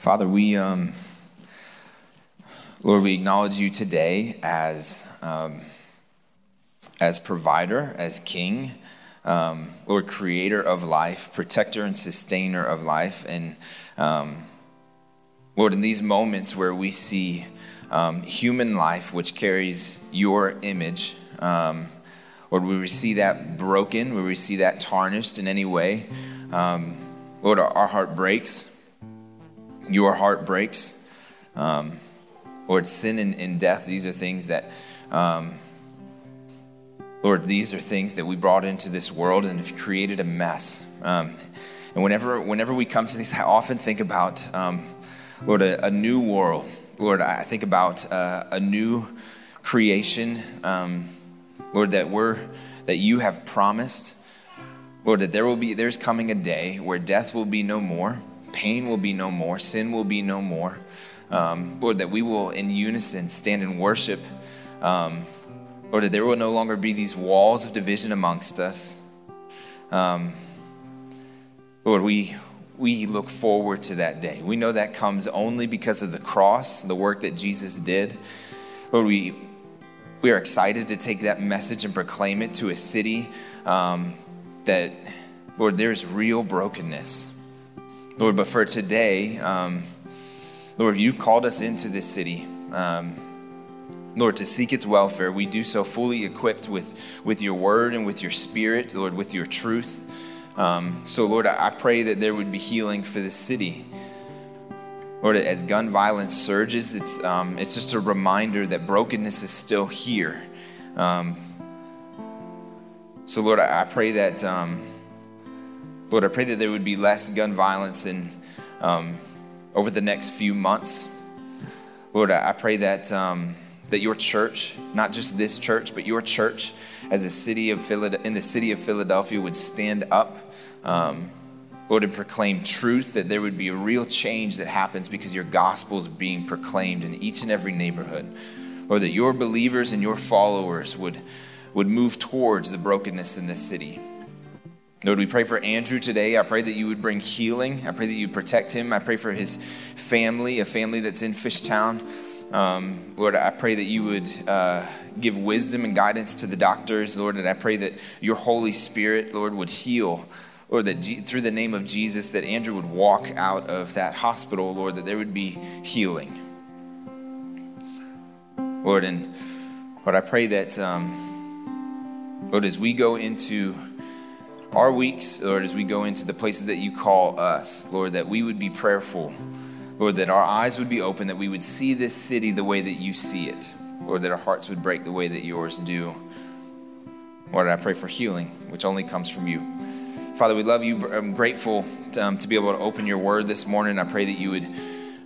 Father, we, um, Lord, we acknowledge you today as, um, as provider, as king, um, Lord, creator of life, protector and sustainer of life. And um, Lord, in these moments where we see um, human life, which carries your image, um, Lord, we see that broken, where we see that tarnished in any way, Lord, our, our heart breaks. Your heart breaks. Um, Lord, sin and, and, death, these are things that, um, Lord, these are things that we brought into this world and have created a mess. Um, and whenever, whenever we come to these, I often think about, um, Lord, a, a, new world. Lord, I think about uh, a new creation. Um, Lord, that we're that you have promised. Lord, that there will be there's coming a day where death will be no more pain will be no more, sin will be no more. Um, Lord, that we will in unison stand and worship. Um, Lord, that there will no longer be these walls of division amongst us. Um, Lord, we, we look forward to that day. We know that comes only because of the cross, the work that Jesus did. Lord, we, we are excited to take that message and proclaim it to a city um, that, Lord, there's real brokenness. Lord, but for today, um, Lord, you called us into this city. Um, Lord, to seek its welfare, we do so fully equipped with, with your word and with your spirit, Lord, with your truth. Um, so, Lord, I, I pray that there would be healing for this city. Lord, as gun violence surges, it's, um, it's just a reminder that brokenness is still here. Um, so, Lord, I, I pray that um, Lord, I pray that there would be less gun violence in, um, over the next few months. Lord, I, pray that, um, that your church, not just this church, but your church as a city of in the city of Philadelphia would stand up, um, Lord, and proclaim truth, that there would be a real change that happens because your gospel is being proclaimed in each and every neighborhood. Lord, that your believers and your followers would, would move towards the brokenness in this city. Lord, we pray for Andrew today. I pray that you would bring healing. I pray that you protect him. I pray for his family, a family that's in Fishtown. Um, Lord, I pray that you would uh, give wisdom and guidance to the doctors, Lord, and I pray that your Holy Spirit, Lord, would heal. Lord, that G- through the name of Jesus, that Andrew would walk out of that hospital, Lord, that there would be healing. Lord, and Lord, I pray that, um, Lord, as we go into our weeks, Lord, as we go into the places that you call us, Lord, that we would be prayerful. Lord, that our eyes would be open, that we would see this city the way that you see it. Lord, that our hearts would break the way that yours do. Lord, I pray for healing, which only comes from you. Father, we love you. I'm grateful to, um, to be able to open your word this morning. I pray that you would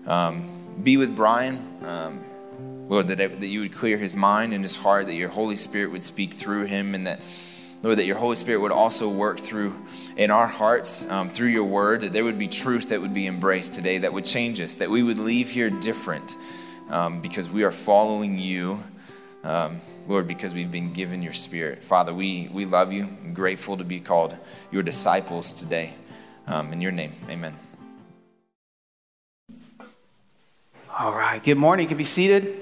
um, be with Brian. Um, Lord, that, that you would clear his mind and his heart, that your Holy Spirit would speak through him, and that Lord, that your Holy Spirit would also work through in our hearts um, through your word, that there would be truth that would be embraced today that would change us, that we would leave here different um, because we are following you, um, Lord, because we've been given your spirit. Father, we, we love you. Grateful to be called your disciples today. Um, in your name, amen. All right, good morning. You can be seated.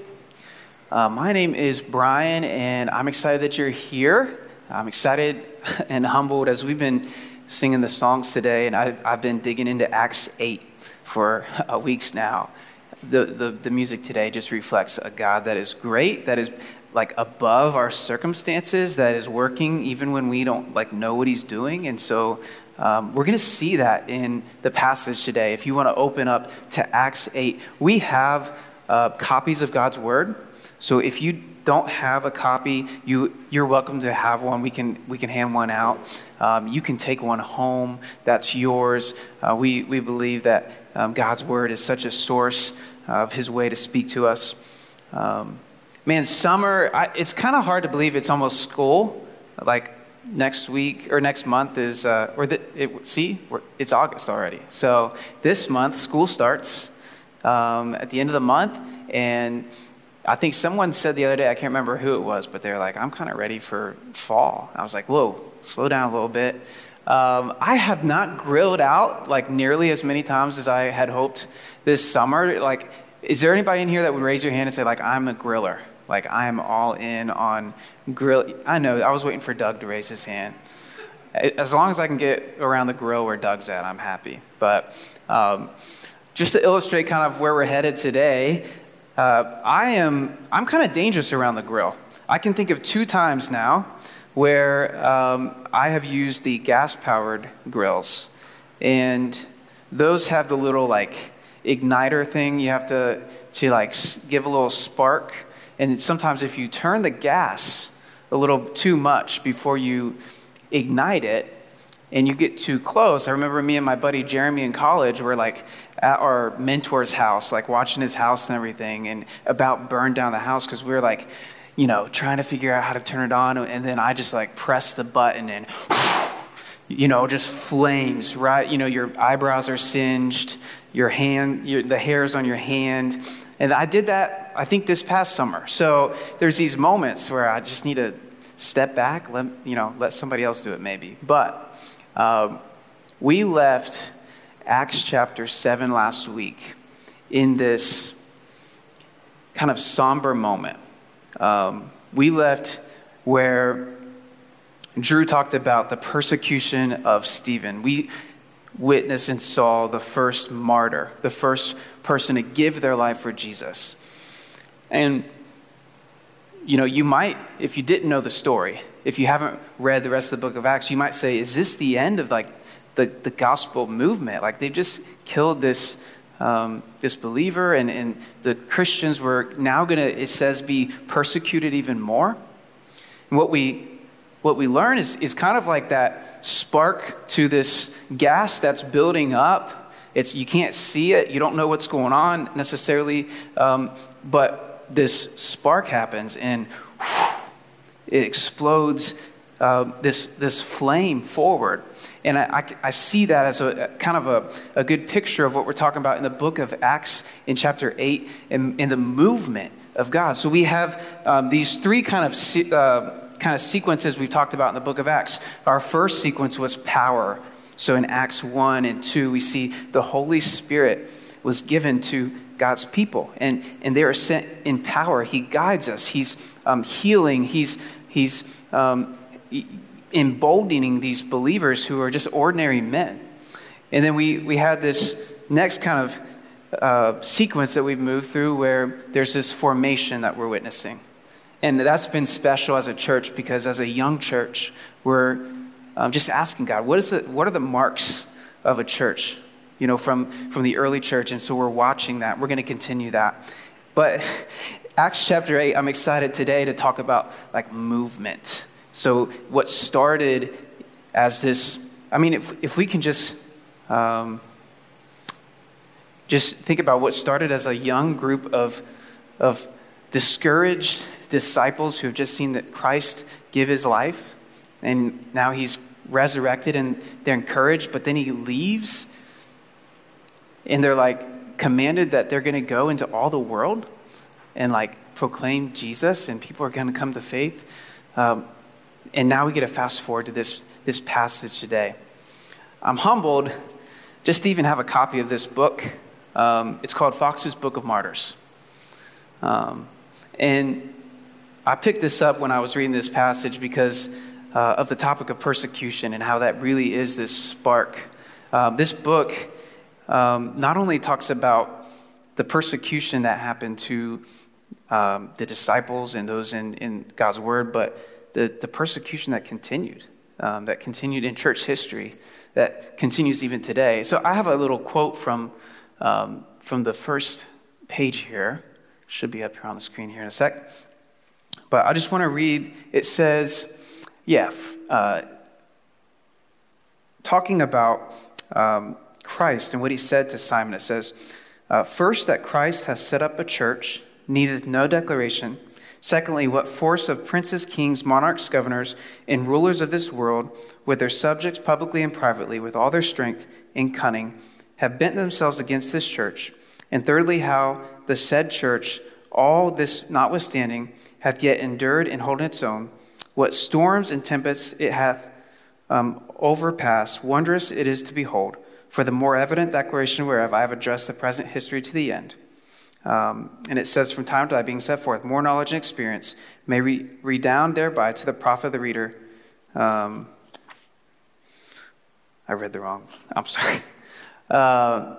Uh, my name is Brian, and I'm excited that you're here. I'm excited and humbled as we've been singing the songs today, and I've, I've been digging into Acts 8 for uh, weeks now. The, the, the music today just reflects a God that is great, that is like above our circumstances, that is working even when we don't like know what He's doing. And so um, we're going to see that in the passage today. If you want to open up to Acts 8, we have uh, copies of God's Word. So if you don't have a copy, you, you're welcome to have one. We can, we can hand one out. Um, you can take one home. That's yours. Uh, we, we believe that um, God's word is such a source of his way to speak to us. Um, man, summer, I, it's kind of hard to believe it's almost school. Like next week or next month is, uh, or the, it, see, it's August already. So this month, school starts um, at the end of the month. And I think someone said the other day, I can't remember who it was, but they're like, I'm kind of ready for fall. I was like, whoa, slow down a little bit. Um, I have not grilled out like nearly as many times as I had hoped this summer. Like, is there anybody in here that would raise your hand and say, like, I'm a griller? Like, I am all in on grill. I know, I was waiting for Doug to raise his hand. As long as I can get around the grill where Doug's at, I'm happy. But um, just to illustrate kind of where we're headed today, uh, I am I'm kind of dangerous around the grill. I can think of two times now where um, I have used the gas powered grills. And those have the little like igniter thing. You have to, to like give a little spark. And sometimes if you turn the gas a little too much before you ignite it, and you get too close. I remember me and my buddy Jeremy in college were like at our mentor's house, like watching his house and everything, and about burned down the house because we were like, you know, trying to figure out how to turn it on. And then I just like press the button and, you know, just flames, right? You know, your eyebrows are singed, your hand, your, the hairs on your hand. And I did that, I think, this past summer. So there's these moments where I just need to step back, let, you know, let somebody else do it maybe. But um, we left Acts chapter 7 last week in this kind of somber moment um, we left where Drew talked about the persecution of Stephen. We witnessed and saw the first martyr, the first person to give their life for Jesus. And, you know, you might, if you didn't know the story, if you haven't read the rest of the book of Acts, you might say, is this the end of like the, the gospel movement? Like they've just killed this um, this believer, and, and the Christians were now going to, it says, be persecuted even more. And what we what we learn is, is kind of like that spark to this gas that's building up. It's, you can't see it, you don't know what's going on necessarily, um, but this spark happens and whew, it explodes uh, this, this flame forward. And I, I, I, see that as a kind of a, a good picture of what we're talking about in the book of Acts in chapter 8 in, in the movement of God. So we have um, these three kind of, uh, kind of sequences we've talked about in the book of Acts. Our first sequence was power. So in Acts 1 and 2, we see the Holy Spirit was given to God's people, and, and they are sent in power. He guides us, He's um, healing, He's, he's um, emboldening these believers who are just ordinary men. And then we, we had this next kind of uh, sequence that we've moved through where there's this formation that we're witnessing. And that's been special as a church because as a young church, we're um, just asking God, what, is it, what are the marks of a church? You know, from, from the early church. And so we're watching that. We're going to continue that. But Acts chapter 8, I'm excited today to talk about like movement. So, what started as this, I mean, if, if we can just, um, just think about what started as a young group of, of discouraged disciples who have just seen that Christ give his life, and now he's resurrected and they're encouraged, but then he leaves, and they're like commanded that they're going to go into all the world and like proclaim Jesus, and people are going to come to faith. Um, and now we get to fast forward to this, this passage today. I'm humbled just to even have a copy of this book. Um, it's called Fox's Book of Martyrs. Um, and I picked this up when I was reading this passage because uh, of the topic of persecution and how that really is this spark. Um, this book um, not only talks about the persecution that happened to um, the disciples and those in, in God's word, but the, the persecution that continued, um, that continued in church history, that continues even today. So I have a little quote from, um, from the first page here. Should be up here on the screen here in a sec. But I just want to read. It says, yeah, uh, talking about um, Christ and what he said to Simon, it says, uh, First, that Christ has set up a church, needeth no declaration Secondly, what force of princes, kings, monarchs, governors, and rulers of this world, with their subjects publicly and privately, with all their strength and cunning, have bent themselves against this church. And thirdly, how the said church, all this notwithstanding, hath yet endured and holden its own, what storms and tempests it hath um, overpass, wondrous it is to behold. For the more evident declaration whereof I have addressed the present history to the end. Um, and it says, From time to time being set forth, more knowledge and experience may re- redound thereby to the profit of the reader. Um, I read the wrong. I'm sorry. Uh,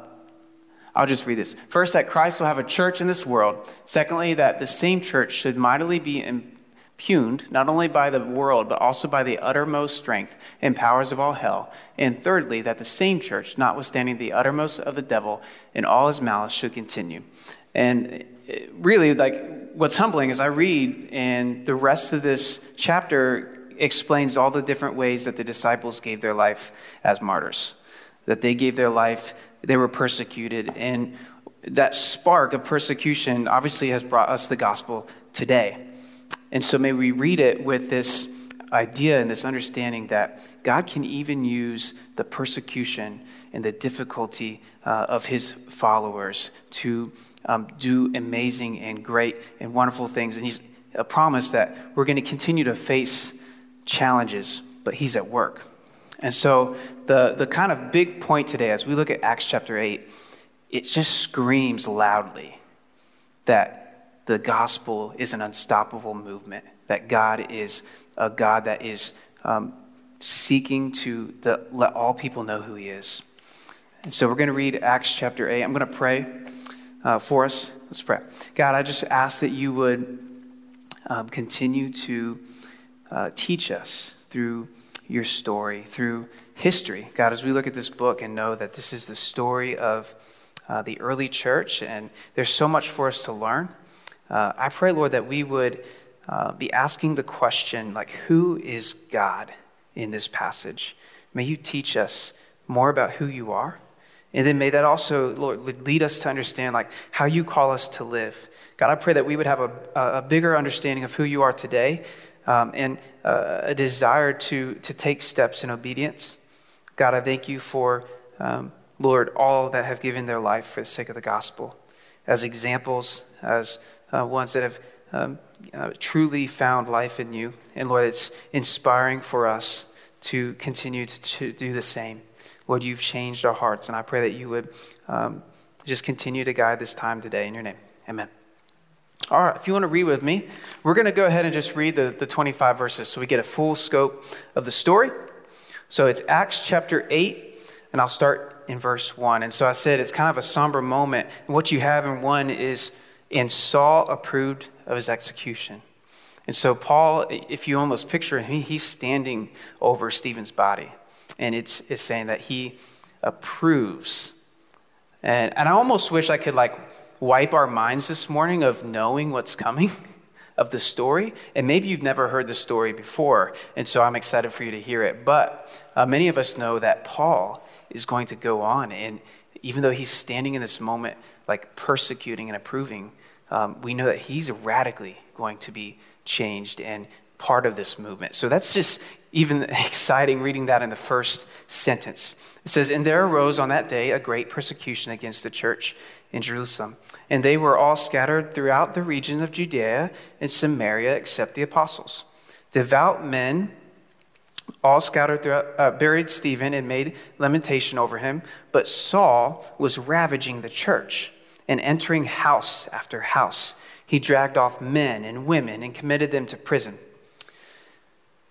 I'll just read this. First, that Christ will have a church in this world. Secondly, that the same church should mightily be impugned, not only by the world, but also by the uttermost strength and powers of all hell. And thirdly, that the same church, notwithstanding the uttermost of the devil and all his malice, should continue. And really, like, what's humbling is I read, and the rest of this chapter explains all the different ways that the disciples gave their life as martyrs, that they gave their life, they were persecuted. And that spark of persecution obviously has brought us the gospel today. And so may we read it with this idea and this understanding that God can even use the persecution and the difficulty uh, of his followers to um, do amazing and great and wonderful things. And he's a promise that we're going to continue to face challenges, but he's at work. And so, the, the kind of big point today, as we look at Acts chapter 8, it just screams loudly that the gospel is an unstoppable movement, that God is a God that is um, seeking to the, let all people know who he is. And so, we're going to read Acts chapter 8. I'm going to pray uh, for us. Let's pray. God, I just ask that you would um, continue to uh, teach us through your story, through history. God, as we look at this book and know that this is the story of uh, the early church and there's so much for us to learn, uh, I pray, Lord, that we would uh, be asking the question, like, who is God in this passage? May you teach us more about who you are. And then may that also, Lord, lead us to understand like how you call us to live. God, I pray that we would have a, a bigger understanding of who you are today, um, and uh, a desire to, to take steps in obedience. God, I thank you for, um, Lord, all that have given their life for the sake of the gospel as examples, as uh, ones that have um, uh, truly found life in you. And Lord, it's inspiring for us to continue to, to, do the same. Lord, you've changed our hearts, and I pray that you would um, just continue to guide this time today in your name. Amen. All right, if you want to read with me, we're going to go ahead and just read the, the 25 verses so we get a full scope of the story. So it's Acts chapter 8, and I'll start in verse 1. And so I said it's kind of a somber moment. And what you have in 1 is, and Saul approved of his execution. And so, Paul, if you almost picture him, he's standing over Stephen's body. And it's, it's saying that he approves. And, and I almost wish I could, like, wipe our minds this morning of knowing what's coming of the story. And maybe you've never heard the story before, and so I'm excited for you to hear it. But uh, many of us know that Paul is going to go on, and even though he's standing in this moment, like persecuting and approving, um, we know that he's radically going to be changed and part of this movement. So that's just even exciting reading that in the first sentence. It says, And there arose on that day a great persecution against the church in Jerusalem. And they were all scattered throughout the region of Judea and Samaria except the apostles. Devout men all scattered throughout, uh, buried Stephen and made lamentation over him. But Saul was ravaging the church and entering house after house. He dragged off men and women and committed them to prison.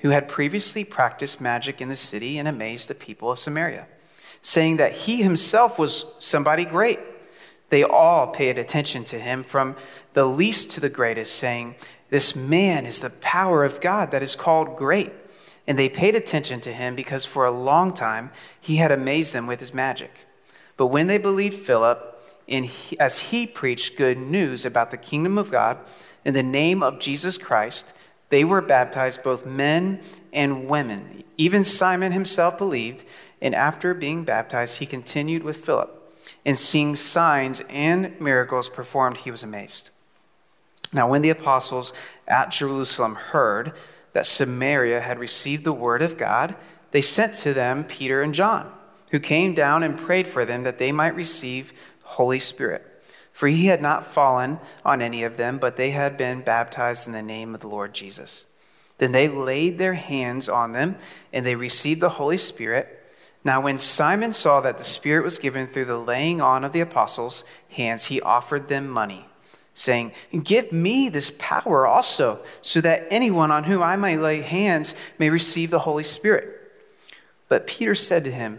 who had previously practiced magic in the city and amazed the people of Samaria, saying that he himself was somebody great. They all paid attention to him, from the least to the greatest, saying, This man is the power of God that is called great. And they paid attention to him because for a long time he had amazed them with his magic. But when they believed Philip, he, as he preached good news about the kingdom of God in the name of Jesus Christ, They were baptized, both men and women. Even Simon himself believed, and after being baptized, he continued with Philip. And seeing signs and miracles performed, he was amazed. Now, when the apostles at Jerusalem heard that Samaria had received the word of God, they sent to them Peter and John, who came down and prayed for them that they might receive Holy Spirit. For he had not fallen on any of them, but they had been baptized in the name of the Lord Jesus. Then they laid their hands on them, and they received the Holy Spirit. Now, when Simon saw that the Spirit was given through the laying on of the apostles' hands, he offered them money, saying, Give me this power also, so that anyone on whom I may lay hands may receive the Holy Spirit. But Peter said to him,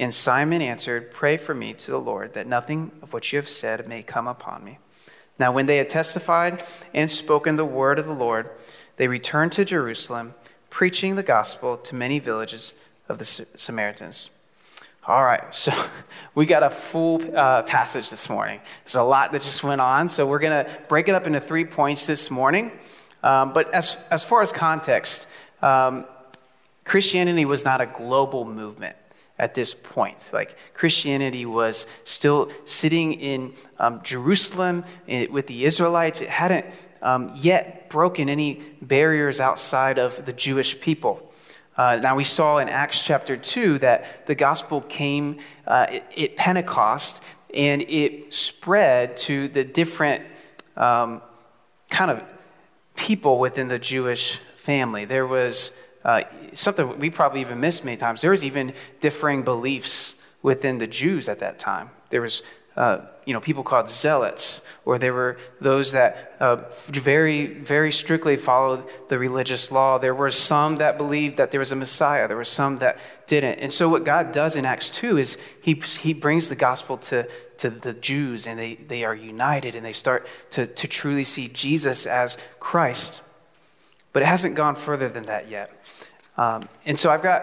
And Simon answered, Pray for me to the Lord, that nothing of what you have said may come upon me. Now, when they had testified and spoken the word of the Lord, they returned to Jerusalem, preaching the gospel to many villages of the Samaritans. All right, so we got a full uh, passage this morning. There's a lot that just went on, so we're going to break it up into three points this morning. Um, but as, as far as context, um, Christianity was not a global movement at this point. Like Christianity was still sitting in um, Jerusalem eh, with the Israelites. It hadn't um, yet broken any barriers outside of the Jewish people. Uh, now, we saw in Acts chapter 2 that the gospel came uh, at Pentecost and it spread to the different um, kind of people within the Jewish family. There was uh, something we probably even missed many times. There was even differing beliefs within the Jews at that time. There was, uh, you know, people called zealots, or there were those that uh, very, very strictly followed the religious law. There were some that believed that there was a Messiah. There were some that didn't. And so, what God does in Acts two is He He brings the gospel to to the Jews, and they they are united, and they start to to truly see Jesus as Christ. But it hasn't gone further than that yet. Um, and so I've got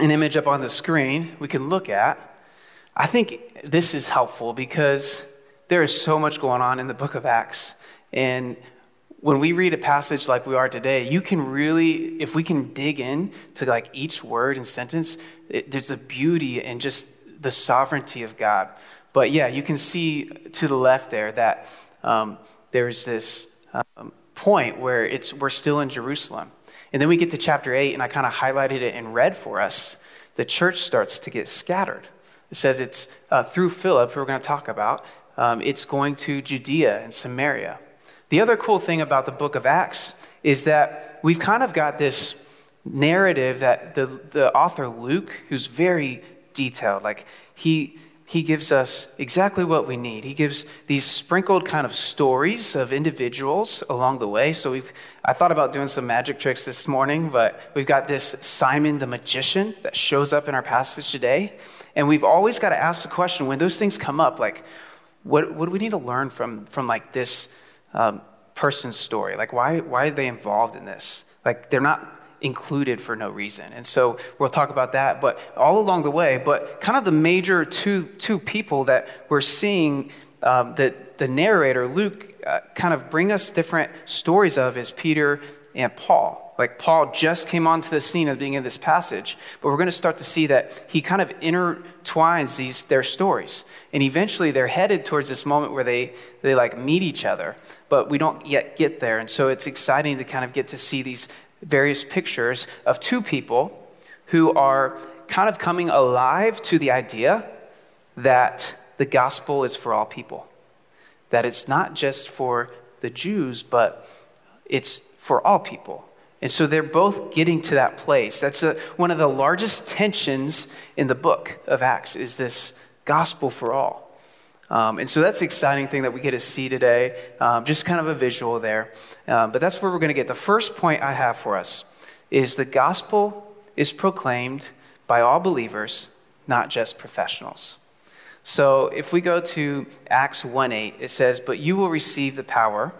an image up on the screen we can look at. I think this is helpful because there is so much going on in the book of Acts. And when we read a passage like we are today, you can really, if we can dig in to like each word and sentence, it, there's a beauty and just the sovereignty of God. But yeah, you can see to the left there that um, there's this um, point where it's we're still in Jerusalem. And then we get to chapter 8, and I kind of highlighted it in red for us. The church starts to get scattered. It says it's uh, through Philip, who we're going to talk about, um, it's going to Judea and Samaria. The other cool thing about the book of Acts is that we've kind of got this narrative that the, the author Luke, who's very detailed, like he he gives us exactly what we need. He gives these sprinkled kind of stories of individuals along the way. So we've I thought about doing some magic tricks this morning, but we've got this Simon the magician that shows up in our passage today. And we've always got to ask the question when those things come up, like, what, what do we need to learn from, from like this um, person's story? Like, why, why are they involved in this? Like, they're not included for no reason. And so we'll talk about that, but all along the way, but kind of the major two, two people that we're seeing um, that the narrator, Luke, uh, kind of bring us different stories of is Peter and Paul. Like Paul just came onto the scene of being in this passage, but we're going to start to see that he kind of intertwines these their stories, and eventually they're headed towards this moment where they they like meet each other, but we don't yet get there, and so it's exciting to kind of get to see these various pictures of two people who are kind of coming alive to the idea that the gospel is for all people, that it's not just for the Jews, but it's for all people. And so they're both getting to that place. That's a, one of the largest tensions in the book of Acts is this gospel for all. Um, and so that's the exciting thing that we get to see today, um, just kind of a visual there. Um, but that's where we're going to get. The first point I have for us is the gospel is proclaimed by all believers, not just professionals. So if we go to Acts 1 8, it says, But you will receive the power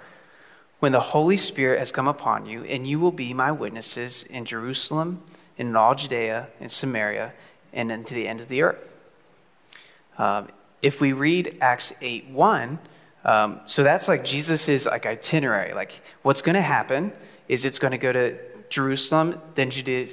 when the Holy Spirit has come upon you, and you will be my witnesses in Jerusalem, in all Judea, in Samaria, and unto the end of the earth. Um, if we read Acts 8 1, um, so that's like Jesus' like itinerary. Like what's going to happen is it's going to go to Jerusalem, then Judea,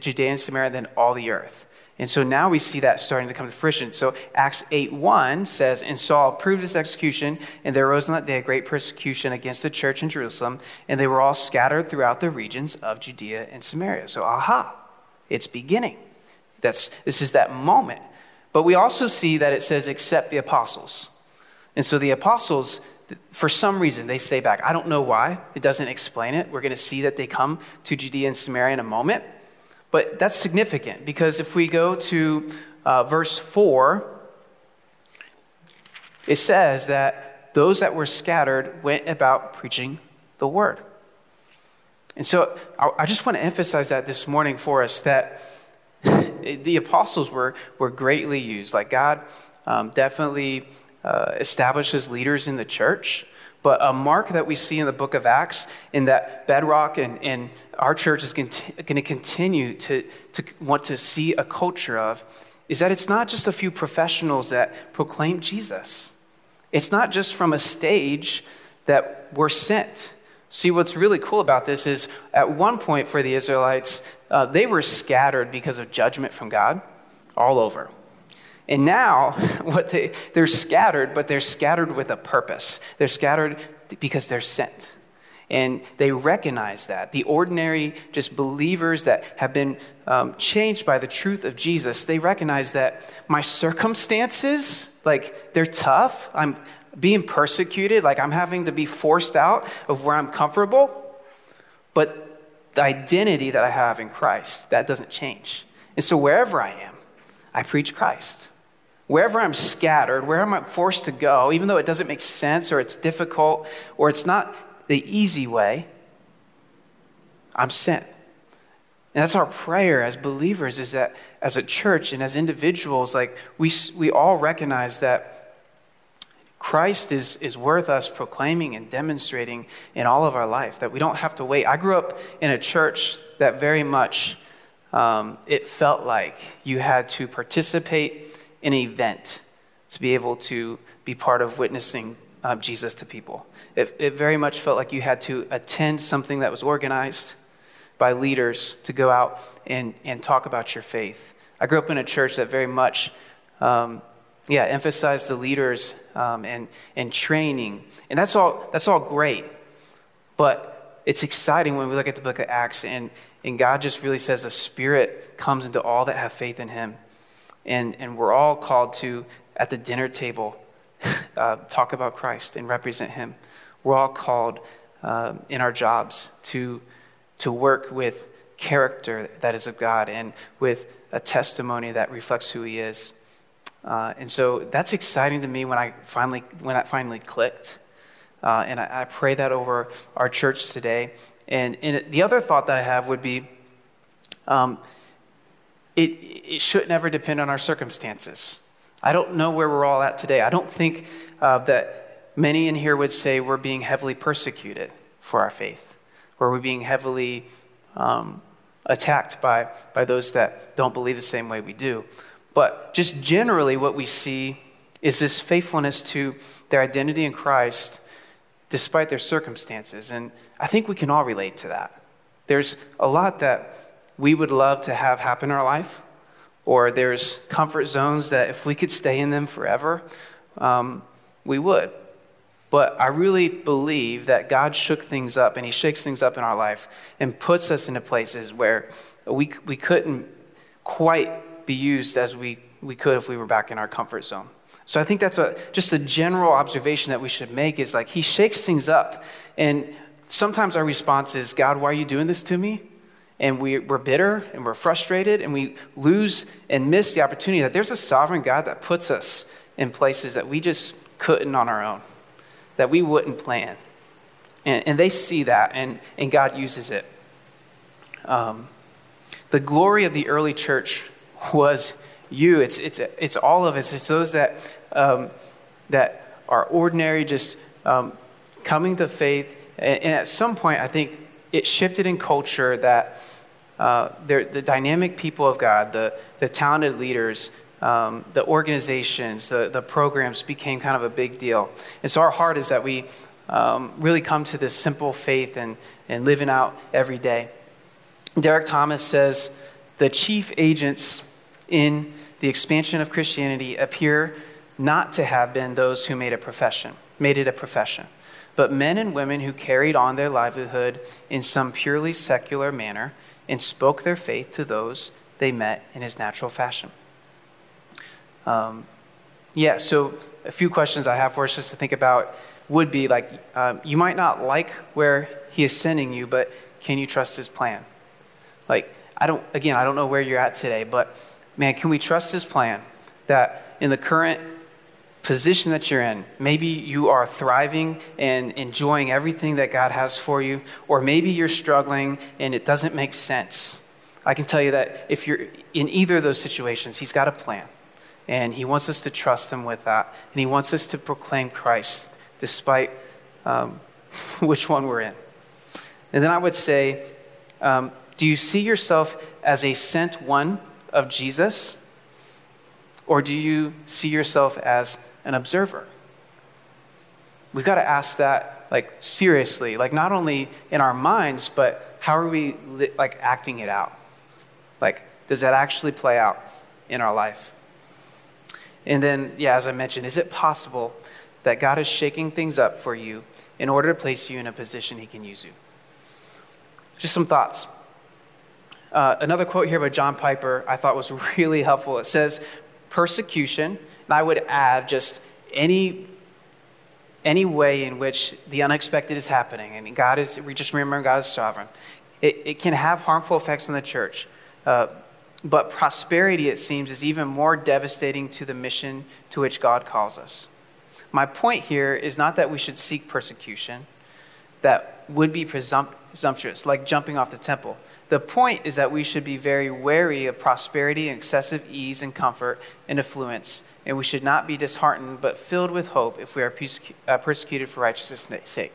Judea and Samaria, then all the earth. And so now we see that starting to come to fruition. So Acts 8 1 says, And Saul approved his execution, and there arose on that day a great persecution against the church in Jerusalem, and they were all scattered throughout the regions of Judea and Samaria. So, aha, it's beginning. That's, this is that moment. But we also see that it says, except the apostles. And so the apostles, for some reason, they stay back. I don't know why. It doesn't explain it. We're going to see that they come to Judea and Samaria in a moment. But that's significant because if we go to uh, verse 4, it says that those that were scattered went about preaching the word. And so I just want to emphasize that this morning for us that the apostles were, were greatly used. Like God um, definitely uh, establishes leaders in the church. But a mark that we see in the book of Acts, in that bedrock, and, and our church is going to continue to, to want to see a culture of, is that it's not just a few professionals that proclaim Jesus. It's not just from a stage that we're sent. See, what's really cool about this is at one point for the Israelites, uh, they were scattered because of judgment from God all over. And now, what they, they're scattered, but they're scattered with a purpose. They're scattered because they're sent. And they recognize that. The ordinary, just believers that have been um, changed by the truth of Jesus, they recognize that my circumstances, like, they're tough. I'm being persecuted, like, I'm having to be forced out of where I'm comfortable. But the identity that I have in Christ, that doesn't change. And so, wherever I am, I preach Christ. Wherever I'm scattered, wherever I'm forced to go, even though it doesn't make sense or it's difficult or it's not the easy way, I'm sent. And that's our prayer as believers is that as a church and as individuals, like we, we all recognize that Christ is, is worth us proclaiming and demonstrating in all of our life, that we don't have to wait. I grew up in a church that very much, um, it felt like you had to participate in an event to be able to be part of witnessing uh, Jesus to people. It, it very much felt like you had to attend something that was organized by leaders to go out and, and talk about your faith. I grew up in a church that very much, um, yeah, emphasize the leaders um, and, and training. And that's all, that's all great. But it's exciting when we look at the book of Acts and, and God just really says the Spirit comes into all that have faith in Him. And, and we're all called to, at the dinner table, uh, talk about Christ and represent Him. We're all called uh, in our jobs to, to work with character that is of God and with a testimony that reflects who He is. Uh, and so that's exciting to me when I finally when that finally clicked. Uh, and I, I, pray that over our church today. And, and the other thought that I have would be um, it, it should never depend on our circumstances. I don't know where we're all at today. I don't think uh, that many in here would say we're being heavily persecuted for our faith, or we're being heavily um, attacked by, by those that don't believe the same way we do. But just generally, what we see is this faithfulness to their identity in Christ despite their circumstances. And I think we can all relate to that. There's a lot that we would love to have happen in our life, or there's comfort zones that if we could stay in them forever, um, we would. But I really believe that God shook things up and He shakes things up in our life and puts us into places where we, we couldn't quite be used as we, we could if we were back in our comfort zone. So I think that's a, just a general observation that we should make is like He shakes things up. And sometimes our response is, God, why are you doing this to me? and we, we're bitter and we're frustrated and we lose and miss the opportunity that there's a sovereign God that puts us in places that we just couldn't on our own, that we wouldn't plan. And, and they see that, and, and God uses it. Um, the glory of the early church was you. It's, it's, it's all of us. It's those that, um, that are ordinary, just um, coming to faith. And, and, at some point, I think it shifted in culture that uh, the dynamic people of God, the, the talented leaders, um, the organizations, the, the programs became kind of a big deal. And so our heart is that we um, really come to this simple faith and, and living out every day. Derek Thomas says the chief agents in the expansion of Christianity appear not to have been those who made a profession, made it a profession, but men and women who carried on their livelihood in some purely secular manner and spoke their faith to those they met in his natural fashion. Um, yeah, so a few questions I have for us just to think about would be like, um, you might not like where he is sending you, but can you trust his plan? Like, I don't, again, I don't know where you're at today, but man, can we trust his plan that in the current position that you're in, maybe you are thriving and enjoying everything that God has for you, or maybe you're struggling and it doesn't make sense. I can tell you that if you're in either of those situations, he's got a plan. And he wants us to trust him with that. And he wants us to proclaim Christ despite um, which one we're in. And then I would say, um, do you see yourself as a sent one of Jesus? Or do you see yourself as an observer? We've got to ask that like seriously, like not only in our minds, but how are we like acting it out? Like, does that actually play out in our life? And then, yeah, as I mentioned, is it possible that God is shaking things up for you in order to place you in a position He can use you? Just some thoughts. Uh, another quote here by John Piper I thought was really helpful. It says, Persecution, and I would add just any any way in which the unexpected is happening, and God is, we just remember God is sovereign, it, it can have harmful effects on the church. Uh, but prosperity, it seems, is even more devastating to the mission to which God calls us. My point here is not that we should seek persecution that would be presumptuous, like jumping off the temple. The point is that we should be very wary of prosperity and excessive ease and comfort and affluence, and we should not be disheartened but filled with hope if we are uh, persecuted for righteousness' sake.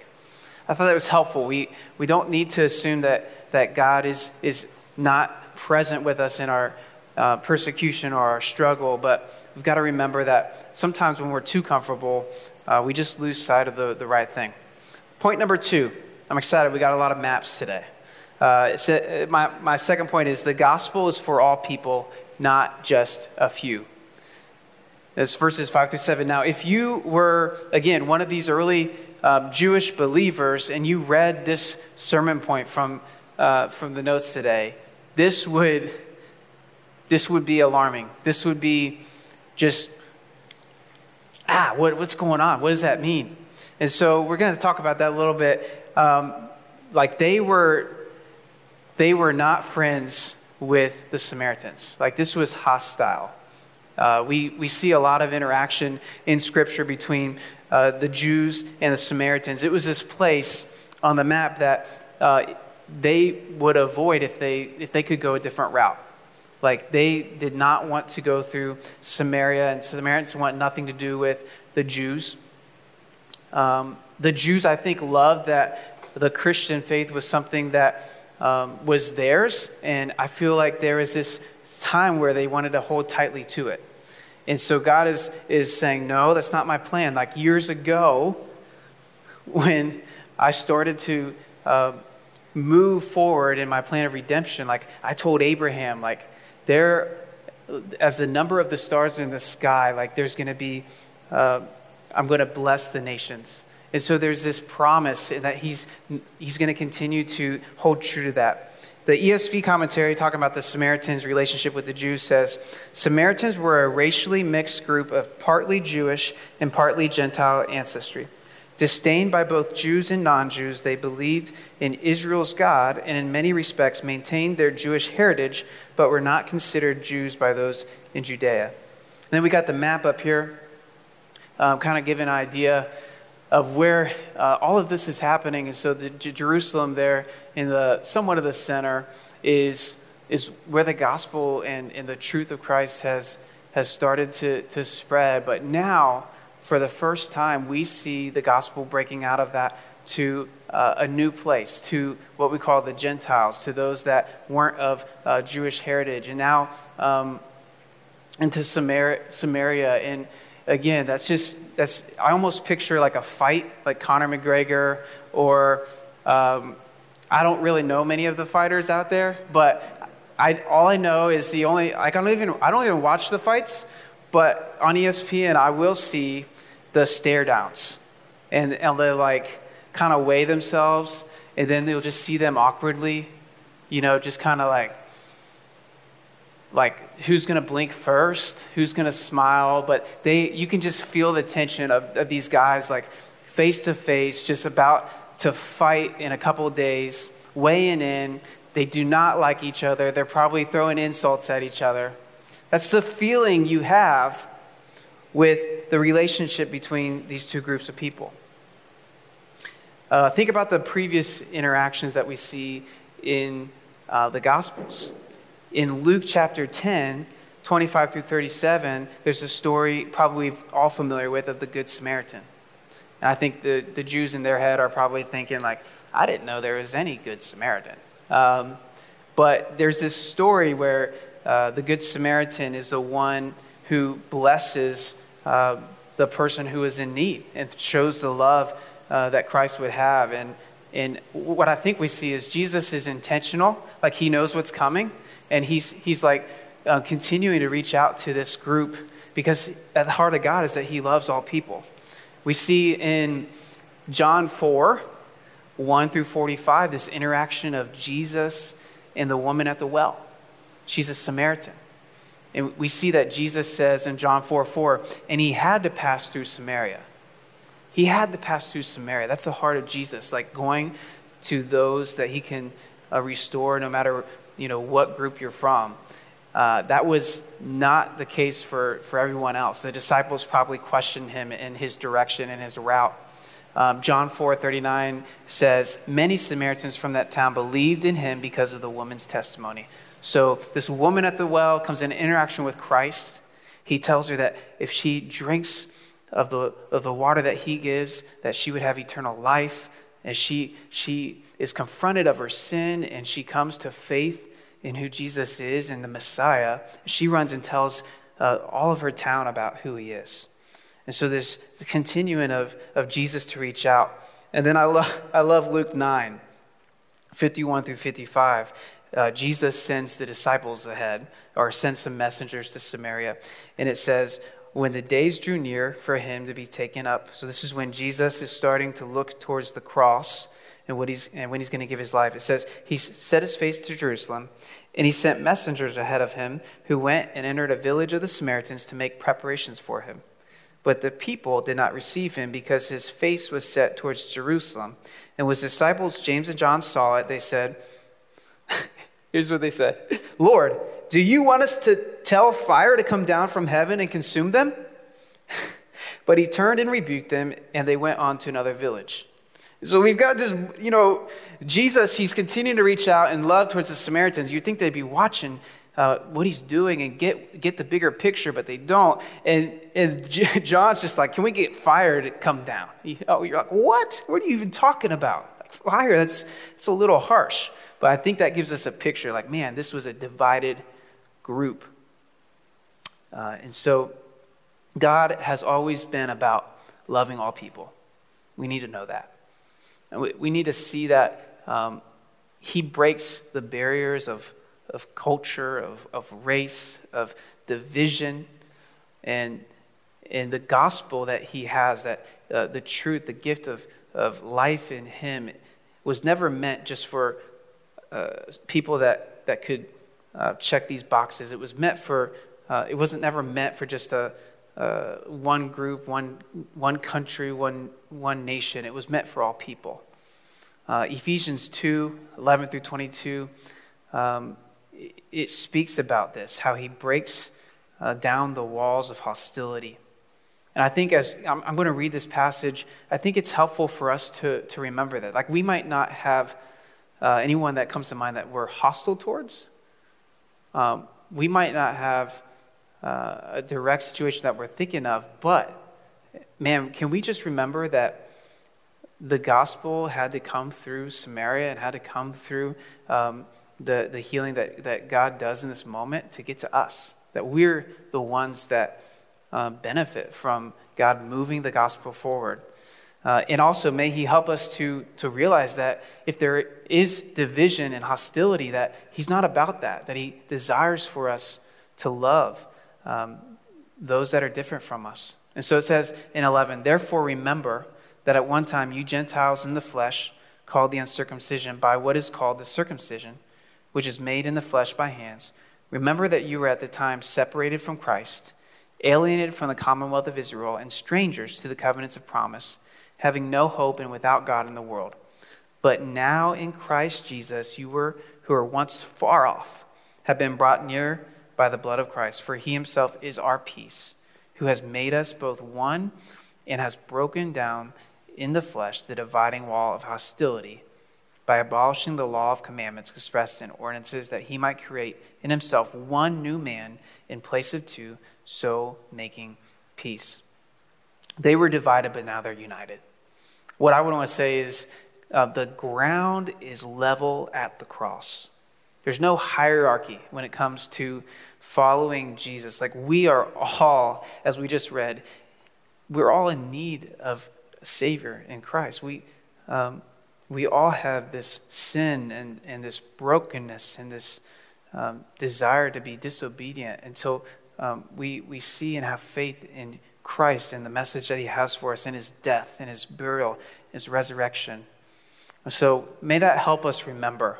I thought that was helpful. We, we don't need to assume that, that God is, is not present with us in our uh, persecution or our struggle, but we've got to remember that sometimes when we're too comfortable, uh, we just lose sight of the, the right thing. Point number two I'm excited. We got a lot of maps today. Uh, a, my, my second point is the gospel is for all people, not just a few. That's verses 5 through 7. Now, if you were, again, one of these early um, Jewish believers and you read this sermon point from, uh, from the notes today, this would, this would be alarming. This would be just, ah, what, what's going on? What does that mean? And so we're going to talk about that a little bit. Um, like they were, they were not friends with the Samaritans. Like this was hostile. Uh, we, we see a lot of interaction in Scripture between uh, the Jews and the Samaritans. It was this place on the map that uh, they would avoid if they, if they could go a different route. Like they did not want to go through Samaria, and Samaritans want nothing to do with the Jews. Um, the Jews, I think, loved that the Christian faith was something that um, was theirs, and I feel like there is this time where they wanted to hold tightly to it. And so God is, is saying, No, that's not my plan. Like years ago, when I started to uh, move forward in my plan of redemption, like I told Abraham, like there, as the number of the stars in the sky, like there's going to be, uh, I'm going to bless the nations. And so there's this promise that he's, he's going to continue to hold true to that. The ESV commentary talking about the Samaritans' relationship with the Jews says Samaritans were a racially mixed group of partly Jewish and partly Gentile ancestry. Disdained by both Jews and non Jews, they believed in Israel's God and in many respects maintained their Jewish heritage, but were not considered Jews by those in Judea. And then we got the map up here, um, kind of give an idea of where uh, all of this is happening. And so the J- Jerusalem there in the somewhat of the center is is where the gospel and, and the truth of Christ has, has started to, to spread. But now, for the first time, we see the gospel breaking out of that to uh, a new place, to what we call the Gentiles, to those that weren't of uh, Jewish heritage, and now um, into Samaria, Samaria. And again, that's just, that's, I almost picture like a fight, like Conor McGregor, or um, I don't really know many of the fighters out there, but I, all I know is the only, like I don't even, I don't even watch the fights, but on ESPN, I will see the stare downs. And, and they're like, kind of weigh themselves, and then they'll just see them awkwardly, you know, just kind of like, like who's going to blink first, who's going to smile, but they, you can just feel the tension of, of these guys like face to face, just about to fight in a couple of days, weighing in. They do not like each other. They're probably throwing insults at each other. That's the feeling you have with the relationship between these two groups of people. Uh, think about the previous interactions that we see in uh, the Gospels. In Luke chapter 10, 25 through 37, there's a story probably all familiar with of the Good Samaritan. And I think the, the Jews in their head are probably thinking, like, I didn't know there was any Good Samaritan. Um, but there's this story where uh, the Good Samaritan is the one who blesses uh, the person who is in need and shows the love uh, that Christ would have. And, and what I think we see is Jesus is intentional, like he knows what's coming, and he's, he's like uh, continuing to reach out to this group because at the heart of God is that he loves all people. We see in John 4, 1 through 45, this interaction of Jesus and the woman at the well. She's a Samaritan. And we see that Jesus says in John 4 4, and he had to pass through Samaria. He had to pass through Samaria. That's the heart of Jesus, like going to those that he can uh, restore no matter you know, what group you're from. Uh, that was not the case for, for everyone else. The disciples probably questioned him in his direction and his route. Um, John 4 39 says, Many Samaritans from that town believed in him because of the woman's testimony. So, this woman at the well comes in interaction with Christ. He tells her that if she drinks of the, of the water that he gives, that she would have eternal life. And she, she is confronted of her sin and she comes to faith in who Jesus is and the Messiah. She runs and tells uh, all of her town about who he is. And so there's the continuing of, of Jesus to reach out. And then I love, I love Luke 9, 51 through 55. Uh, Jesus sends the disciples ahead, or sends some messengers to Samaria. And it says, when the days drew near for him to be taken up. So this is when Jesus is starting to look towards the cross and what he's and when he's going to give his life. It says he set his face to Jerusalem, and he sent messengers ahead of him who went and entered a village of the Samaritans to make preparations for him. But the people did not receive him because his face was set towards Jerusalem. And when his disciples James and John saw it, they said, Here's what they said Lord, do you want us to tell fire to come down from heaven and consume them? but he turned and rebuked them, and they went on to another village. So we've got this, you know, Jesus, he's continuing to reach out and love towards the Samaritans. You'd think they'd be watching uh, what he's doing and get, get the bigger picture, but they don't. And, and John's just like, can we get fire to come down? Oh, you're like, what? What are you even talking about? Like, fire, that's, that's a little harsh. But I think that gives us a picture like, man, this was a divided group. Uh, and so God has always been about loving all people. We need to know that. And we, we need to see that um, He breaks the barriers of, of culture, of, of race, of division, and, and the gospel that He has, that uh, the truth, the gift of, of life in Him was never meant just for uh, people that, that could uh, check these boxes. It was meant for, uh, it wasn't never meant for just a, uh, one group, one, one country, one, one nation. It was meant for all people. Uh, Ephesians 2 11 through 22, um, it, it, speaks about this, how he breaks uh, down the walls of hostility. And I think as I'm, I'm going to read this passage, I think it's helpful for us to, to remember that. Like, we might not have uh, anyone that comes to mind that we're hostile towards, um, we might not have uh, a direct situation that we're thinking of, but man, can we just remember that the gospel had to come through Samaria and had to come through um, the, the healing that, that God does in this moment to get to us? That we're the ones that uh, benefit from God moving the gospel forward. Uh, and also, may He help us to, to realize that if there is division and hostility, that He's not about that, that He desires for us to love um, those that are different from us. And so it says in 11, Therefore remember that at one time you Gentiles in the flesh, called the uncircumcision by what is called the circumcision, which is made in the flesh by hands, remember that you were at the time separated from Christ, alienated from the commonwealth of Israel, and strangers to the covenants of promise, having no hope and without God in the world. But now in Christ Jesus, you were who were once far off, have been brought near by the blood of Christ, for he himself is our peace, who has made us both one and has broken down in the flesh the dividing wall of hostility by abolishing the law of commandments expressed in ordinances that he might create in himself one new man in place of two, so making peace. They were divided, but now they're united. What I would want to say is uh, the ground is level at the cross. There's no hierarchy when it comes to following Jesus. Like we are all, as we just read, we're all in need of a Savior in Christ. We, um, we all have this sin and, and this brokenness and this um, desire to be disobedient until um, we, we see and have faith in Christ and the message that He has for us in His death, in His burial, His resurrection. So may that help us remember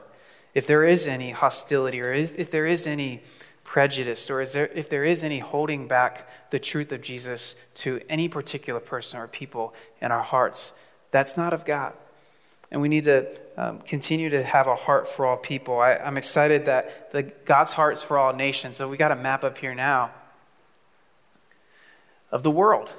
if there is any hostility or if there is any prejudice or is there, if there is any holding back the truth of Jesus to any particular person or people in our hearts, that's not of God. And we need to um, continue to have a heart for all people. I, am excited that the, God's heart's for all nations. So we got a map up here now of the world.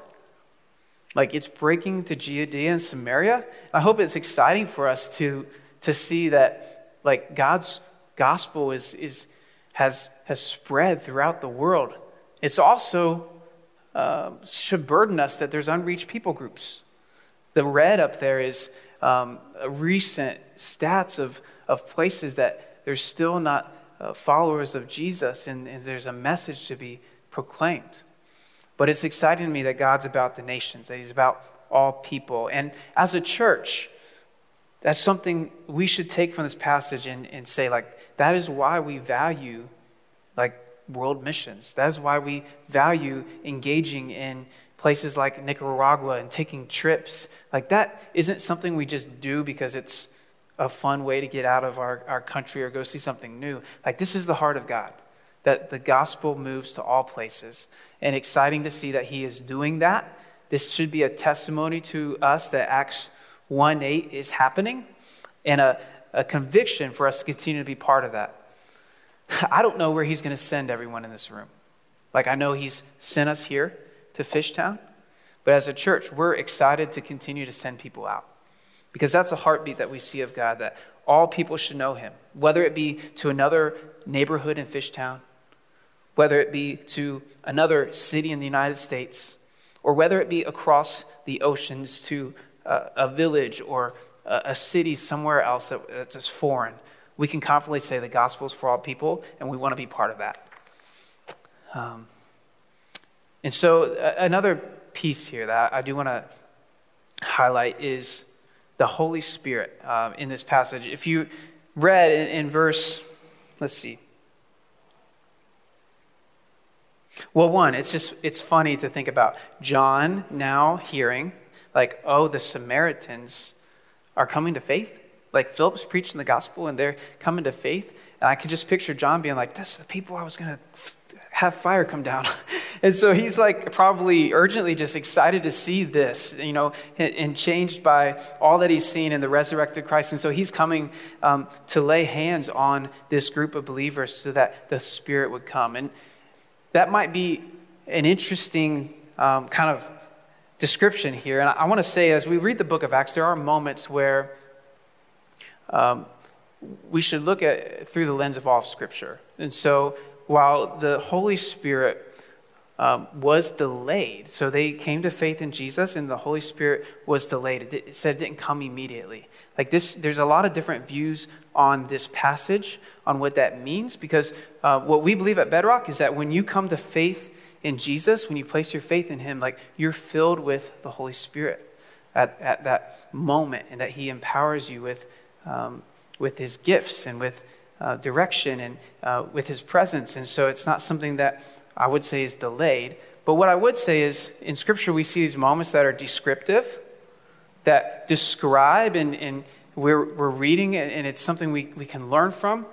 Like it's breaking to Judea and Samaria. I hope it's exciting for us to, to see that like God's gospel is, is has, has spread throughout the world. It's also uh, should burden us that there's unreached people groups. The red up there is um, recent stats of, of places that there's still not uh, followers of Jesus, and, and there's a message to be proclaimed. But it's exciting to me that God's about the nations, that He's about all people. And as a church, that's something we should take from this passage and, and say, like, that is why we value like world missions. That is why we value engaging in places like Nicaragua and taking trips. Like that isn't something we just do because it's a fun way to get out of our, our country or go see something new. Like this is the heart of God. That the gospel moves to all places. And exciting to see that he is doing that. This should be a testimony to us that Acts 1 8 is happening and a, a conviction for us to continue to be part of that. I don't know where he's going to send everyone in this room. Like, I know he's sent us here to Fishtown, but as a church, we're excited to continue to send people out because that's a heartbeat that we see of God that all people should know him, whether it be to another neighborhood in Fishtown, whether it be to another city in the United States, or whether it be across the oceans to a, a village or a, a city somewhere else that, that's just foreign, we can confidently say the gospel is for all people, and we want to be part of that. Um, and so, another piece here that I do want to highlight is the Holy Spirit um, in this passage. If you read in, in verse, let's see. Well, one, it's just it's funny to think about John now hearing like, oh, the Samaritans are coming to faith. Like Philip's preaching the gospel and they're coming to faith. And I can just picture John being like, "This is the people I was going to have fire come down." and so he's like probably urgently just excited to see this, you know, and changed by all that he's seen in the resurrected Christ. And so he's coming um, to lay hands on this group of believers so that the Spirit would come. And that might be an interesting um, kind of description here. And I want to say, as we read the book of Acts, there are moments where um, we should look at through the lens of all of Scripture. And so, while the Holy Spirit um, was delayed, so they came to faith in Jesus, and the Holy Spirit was delayed. It, said it didn't come immediately. Like this, there's a lot of different views on this passage on what that means, because uh, what we believe at Bedrock is that when you come to faith in Jesus, when you place your faith in Him, like you're filled with the Holy Spirit at, at that moment, and that He empowers you with. Um, with his gifts and with uh, direction and uh, with his presence. And so it's not something that I would say is delayed. But what I would say is in Scripture, we see these moments that are descriptive, that describe, and, and we're, we're reading, and it's something we, we can learn from.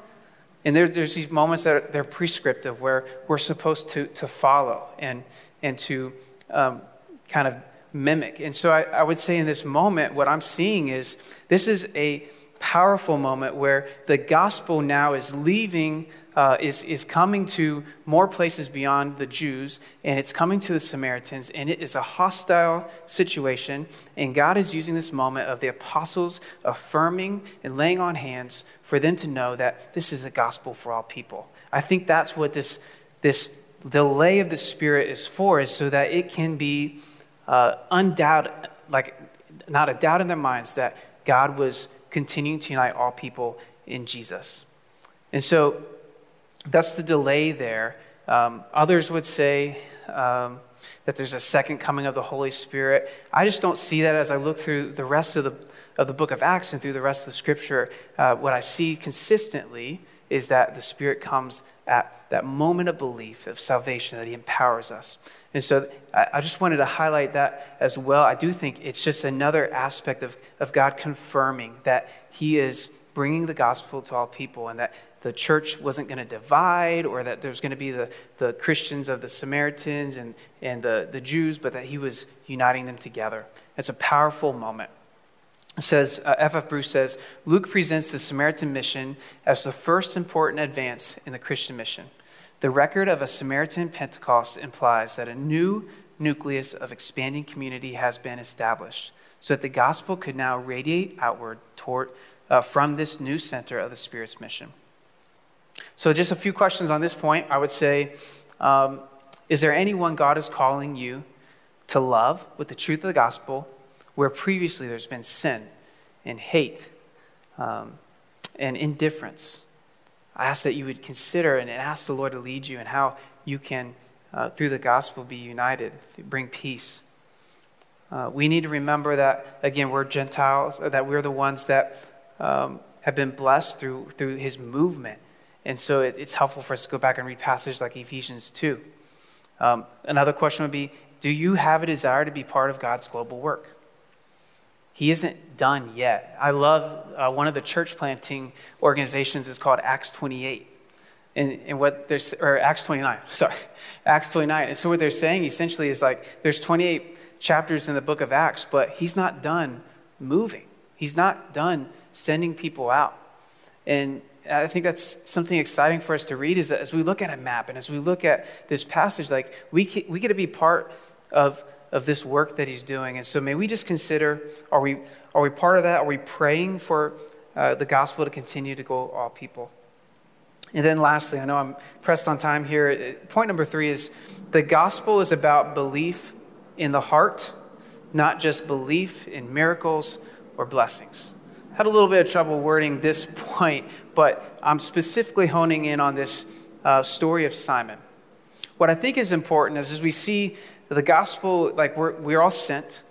And there, there's these moments that are, they're prescriptive, where we're supposed to, to follow and, and to um, kind of mimic. And so I, I would say in this moment, what I'm seeing is this is a powerful moment where the gospel now is leaving, uh, is, is coming to more places beyond the Jews, and it's coming to the Samaritans, and it is a hostile situation. And God is using this moment of the apostles affirming and laying on hands for them to know that this is a gospel for all people. I think that's what this, this delay of the Spirit is for, is so that it can be uh, undoubted, like not a doubt in their minds that God was continuing to unite all people in Jesus. And so that's the delay there. Um, others would say um, that there's a second coming of the Holy Spirit. I just don't see that as I look through the rest of the, of the book of Acts and through the rest of the scripture. Uh, what I see consistently is that the Spirit comes at that moment of belief, of salvation, that He empowers us. And so I just wanted to highlight that as well. I do think it's just another aspect of, of God confirming that He is bringing the gospel to all people and that the church wasn't going to divide or that there's going to be the, the Christians of the Samaritans and, and the, the Jews, but that He was uniting them together. It's a powerful moment. Says, uh, F.F. Bruce says, Luke presents the Samaritan mission as the first important advance in the Christian mission. The record of a Samaritan Pentecost implies that a new nucleus of expanding community has been established so that the gospel could now radiate outward toward, uh, from this new center of the Spirit's mission. So, just a few questions on this point. I would say, um, is there anyone God is calling you to love with the truth of the gospel where previously there's been sin and hate um, and indifference. I ask that you would consider and ask the Lord to lead you and how you can, uh, through the gospel, be united, bring peace. Uh, we need to remember that, again, we're Gentiles, that we're the ones that um, have been blessed through, through his movement. And so it, it's helpful for us to go back and read passages like Ephesians 2. Um, another question would be Do you have a desire to be part of God's global work? He isn't done yet. I love uh, one of the church planting organizations is called Acts 28. And, and what there's, or Acts 29, sorry, Acts 29. And so what they're saying essentially is like there's 28 chapters in the book of Acts, but he's not done moving. He's not done sending people out. And I think that's something exciting for us to read is that as we look at a map and as we look at this passage, like we, we get to be part of of this work that he's doing. And so may we just consider are we, are we part of that? Are we praying for uh, the gospel to continue to go all people? And then lastly, I know I'm pressed on time here. Point number three is the gospel is about belief in the heart, not just belief in miracles or blessings. Had a little bit of trouble wording this point, but I'm specifically honing in on this uh, story of Simon. What I think is important is as we see the gospel, like we're, we're all sent.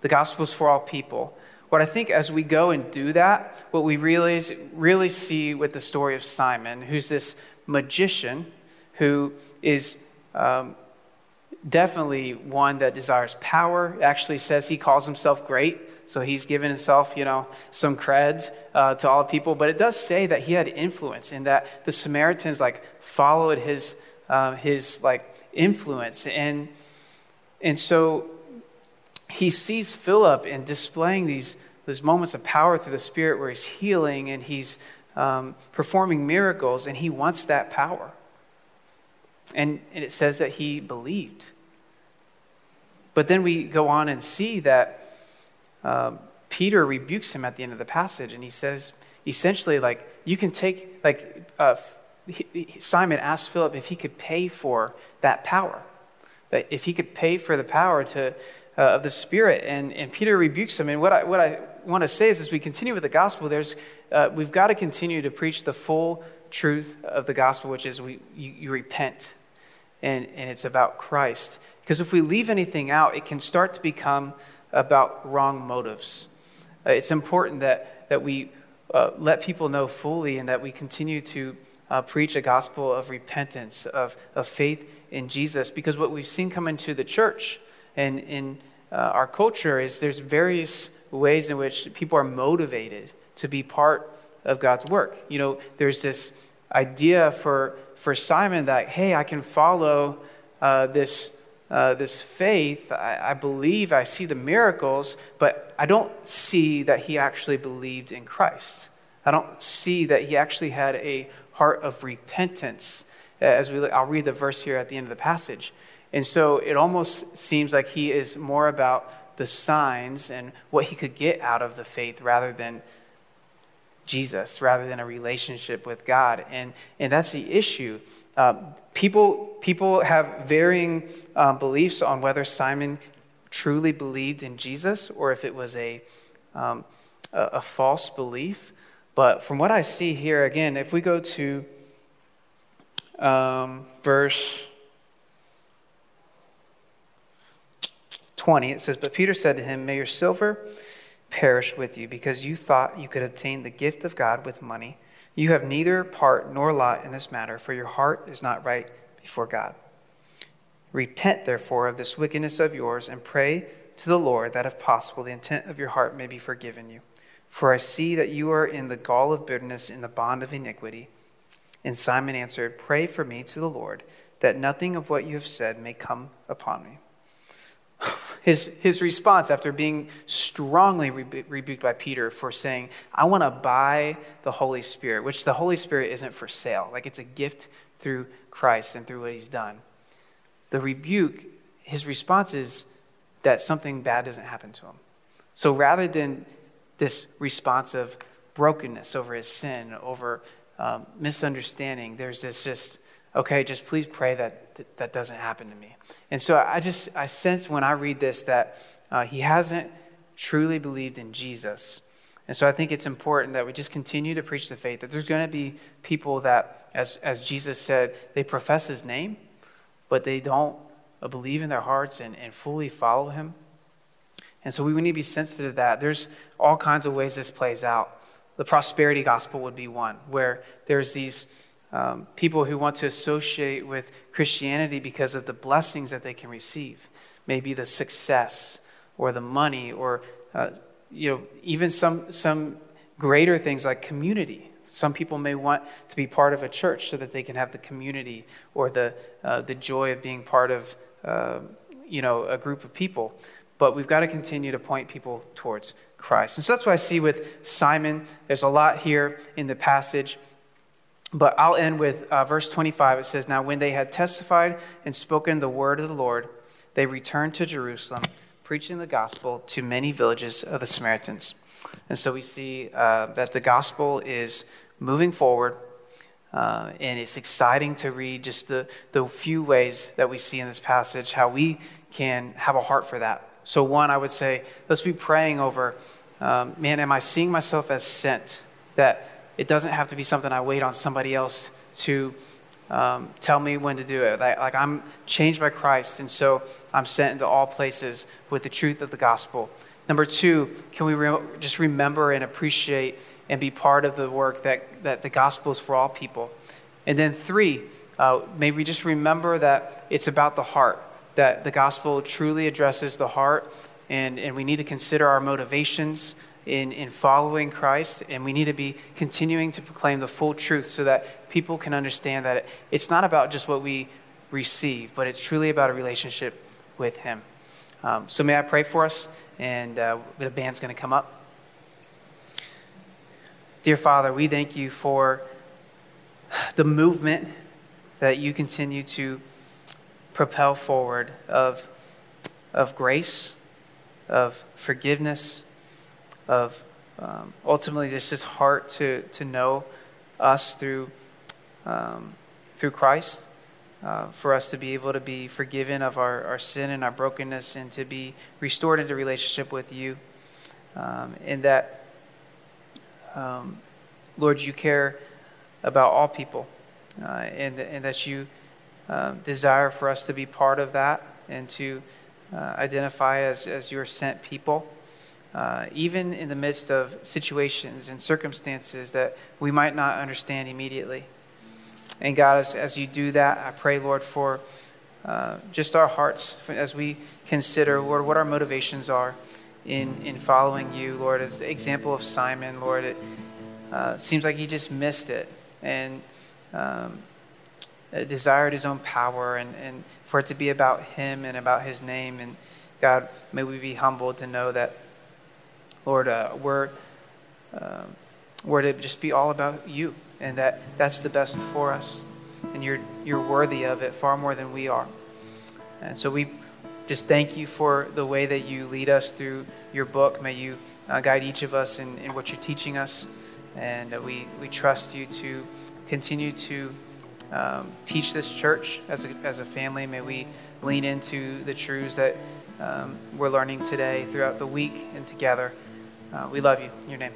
The gospel is for all people. What I think as we go and do that, what we realize, really see with the story of Simon, who's this magician who is um, definitely one that desires power. Actually says he calls himself great, so he's given himself, you know, some creds uh, to all people. But it does say that he had influence, in that the Samaritans like followed his uh, his like influence. And, and so he sees Philip in displaying these, these moments of power through the Spirit where he's healing and he's um, performing miracles, and he wants that power. And, and it says that he believed. But then we go on and see that um, Peter rebukes him at the end of the passage, and he says, essentially, like, you can take, like, uh, Simon asked Philip if he could pay for that power, if he could pay for the power to, uh, of the Spirit. And, and Peter rebukes him. And what I, what I want to say is, as we continue with the gospel, there's, uh, we've got to continue to preach the full truth of the gospel, which is we, you, you repent, and, and it's about Christ. Because if we leave anything out, it can start to become about wrong motives. Uh, it's important that, that we uh, let people know fully and that we continue to uh, preach a gospel of repentance, of, of faith in Jesus. Because what we've seen come into the church and in uh, our culture is there's various ways in which people are motivated to be part of God's work. You know, there's this idea for, for Simon that, hey, I can follow uh, this, uh, this faith. I, I believe, I see the miracles, but I don't see that he actually believed in Christ. I don't see that he actually had a heart of repentance. As we, I'll read the verse here at the end of the passage. And so it almost seems like he is more about the signs and what he could get out of the faith rather than Jesus, rather than a relationship with God. And, and that's the issue. Uh, people, people have varying uh, beliefs on whether Simon truly believed in Jesus or if it was a, um, a, a false belief. But from what I see here, again, if we go to um, verse 20, it says, But Peter said to him, May your silver perish with you, because you thought you could obtain the gift of God with money. You have neither part nor lot in this matter, for your heart is not right before God. Repent, therefore, of this wickedness of yours, and pray to the Lord that, if possible, the intent of your heart may be forgiven you. For I see that you are in the gall of bitterness, in the bond of iniquity. And Simon answered, Pray for me to the Lord, that nothing of what you have said may come upon me. His, his response after being strongly rebu- rebuked by Peter for saying, I want to buy the Holy Spirit, which the Holy Spirit isn't for sale. Like it's a gift through Christ and through what he's done. The rebuke, his response is that something bad doesn't happen to him. So rather than this response of brokenness over his sin, over um, misunderstanding. There's this just, okay, just please pray that, that that doesn't happen to me. And so I just, I sense when I read this that uh, he hasn't truly believed in Jesus. And so I think it's important that we just continue to preach the faith, that there's going to be people that, as, as Jesus said, they profess his name, but they don't believe in their hearts and, and fully follow him. And so we need to be sensitive to that. There's all kinds of ways this plays out. The prosperity gospel would be one, where there's these um, people who want to associate with Christianity because of the blessings that they can receive, maybe the success or the money, or uh, you know, even some some greater things like community. Some people may want to be part of a church so that they can have the community or the uh, the joy of being part of uh, you know a group of people but we've got to continue to point people towards Christ. And so that's what I see with Simon. There's a lot here in the passage. But I'll end with uh, verse 25. It says, Now when they had testified and spoken the word of the Lord, they returned to Jerusalem, preaching the gospel to many villages of the Samaritans. And so we see uh, that the gospel is moving forward. Uh, and it's exciting to read just the, the few ways that we see in this passage how we can have a heart for that so, one, I would say, let's be praying over um, man, am I seeing myself as sent? That it doesn't have to be something I wait on somebody else to um, tell me when to do it. Like, like, I'm changed by Christ, and so I'm sent into all places with the truth of the gospel. Number two, can we re- just remember and appreciate and be part of the work that, that the gospel is for all people? And then three, uh, may we just remember that it's about the heart that the gospel truly addresses the heart, and, and we need to consider our motivations in, in following Christ, and we need to be continuing to proclaim the full truth so that people can understand that it's not about just what we receive, but it's truly about a relationship with Him. Um, so, may I pray for us? And uh, the band's going to come up. Dear Father, we thank you for the movement that you continue to propel forward of, of grace, of forgiveness, of um, ultimately just his heart to, to know us through, um, through Christ, uh, for us to be able to be forgiven of our, our sin and our brokenness and to be restored into relationship with you. Um, that, um, Lord, you care about all people uh, and, and that you uh, desire for us to be part of that and to uh, identify as, as your sent people uh, even in the midst of situations and circumstances that we might not understand immediately. And God, as, as you do that, I pray, Lord, for uh, just our hearts as we consider, Lord, what our motivations are in, in following you, Lord. As the example of Simon, Lord, it uh, seems like he just missed it and um, desired his own power and, and for it to be about him and about his name. And God, may we be humbled to know that Lord, uh, we're, um, we're to just be all about you, and that that's the best for us. And you're, you're worthy of it far more than we are. And so we just thank you for the way that you lead us through your book. May you uh, guide each of us in, in what you're teaching us. And uh, we, we trust you to continue to um, teach this church as a, as a family. May we lean into the truths that um, we're learning today throughout the week and together. Uh, we love you. In your name.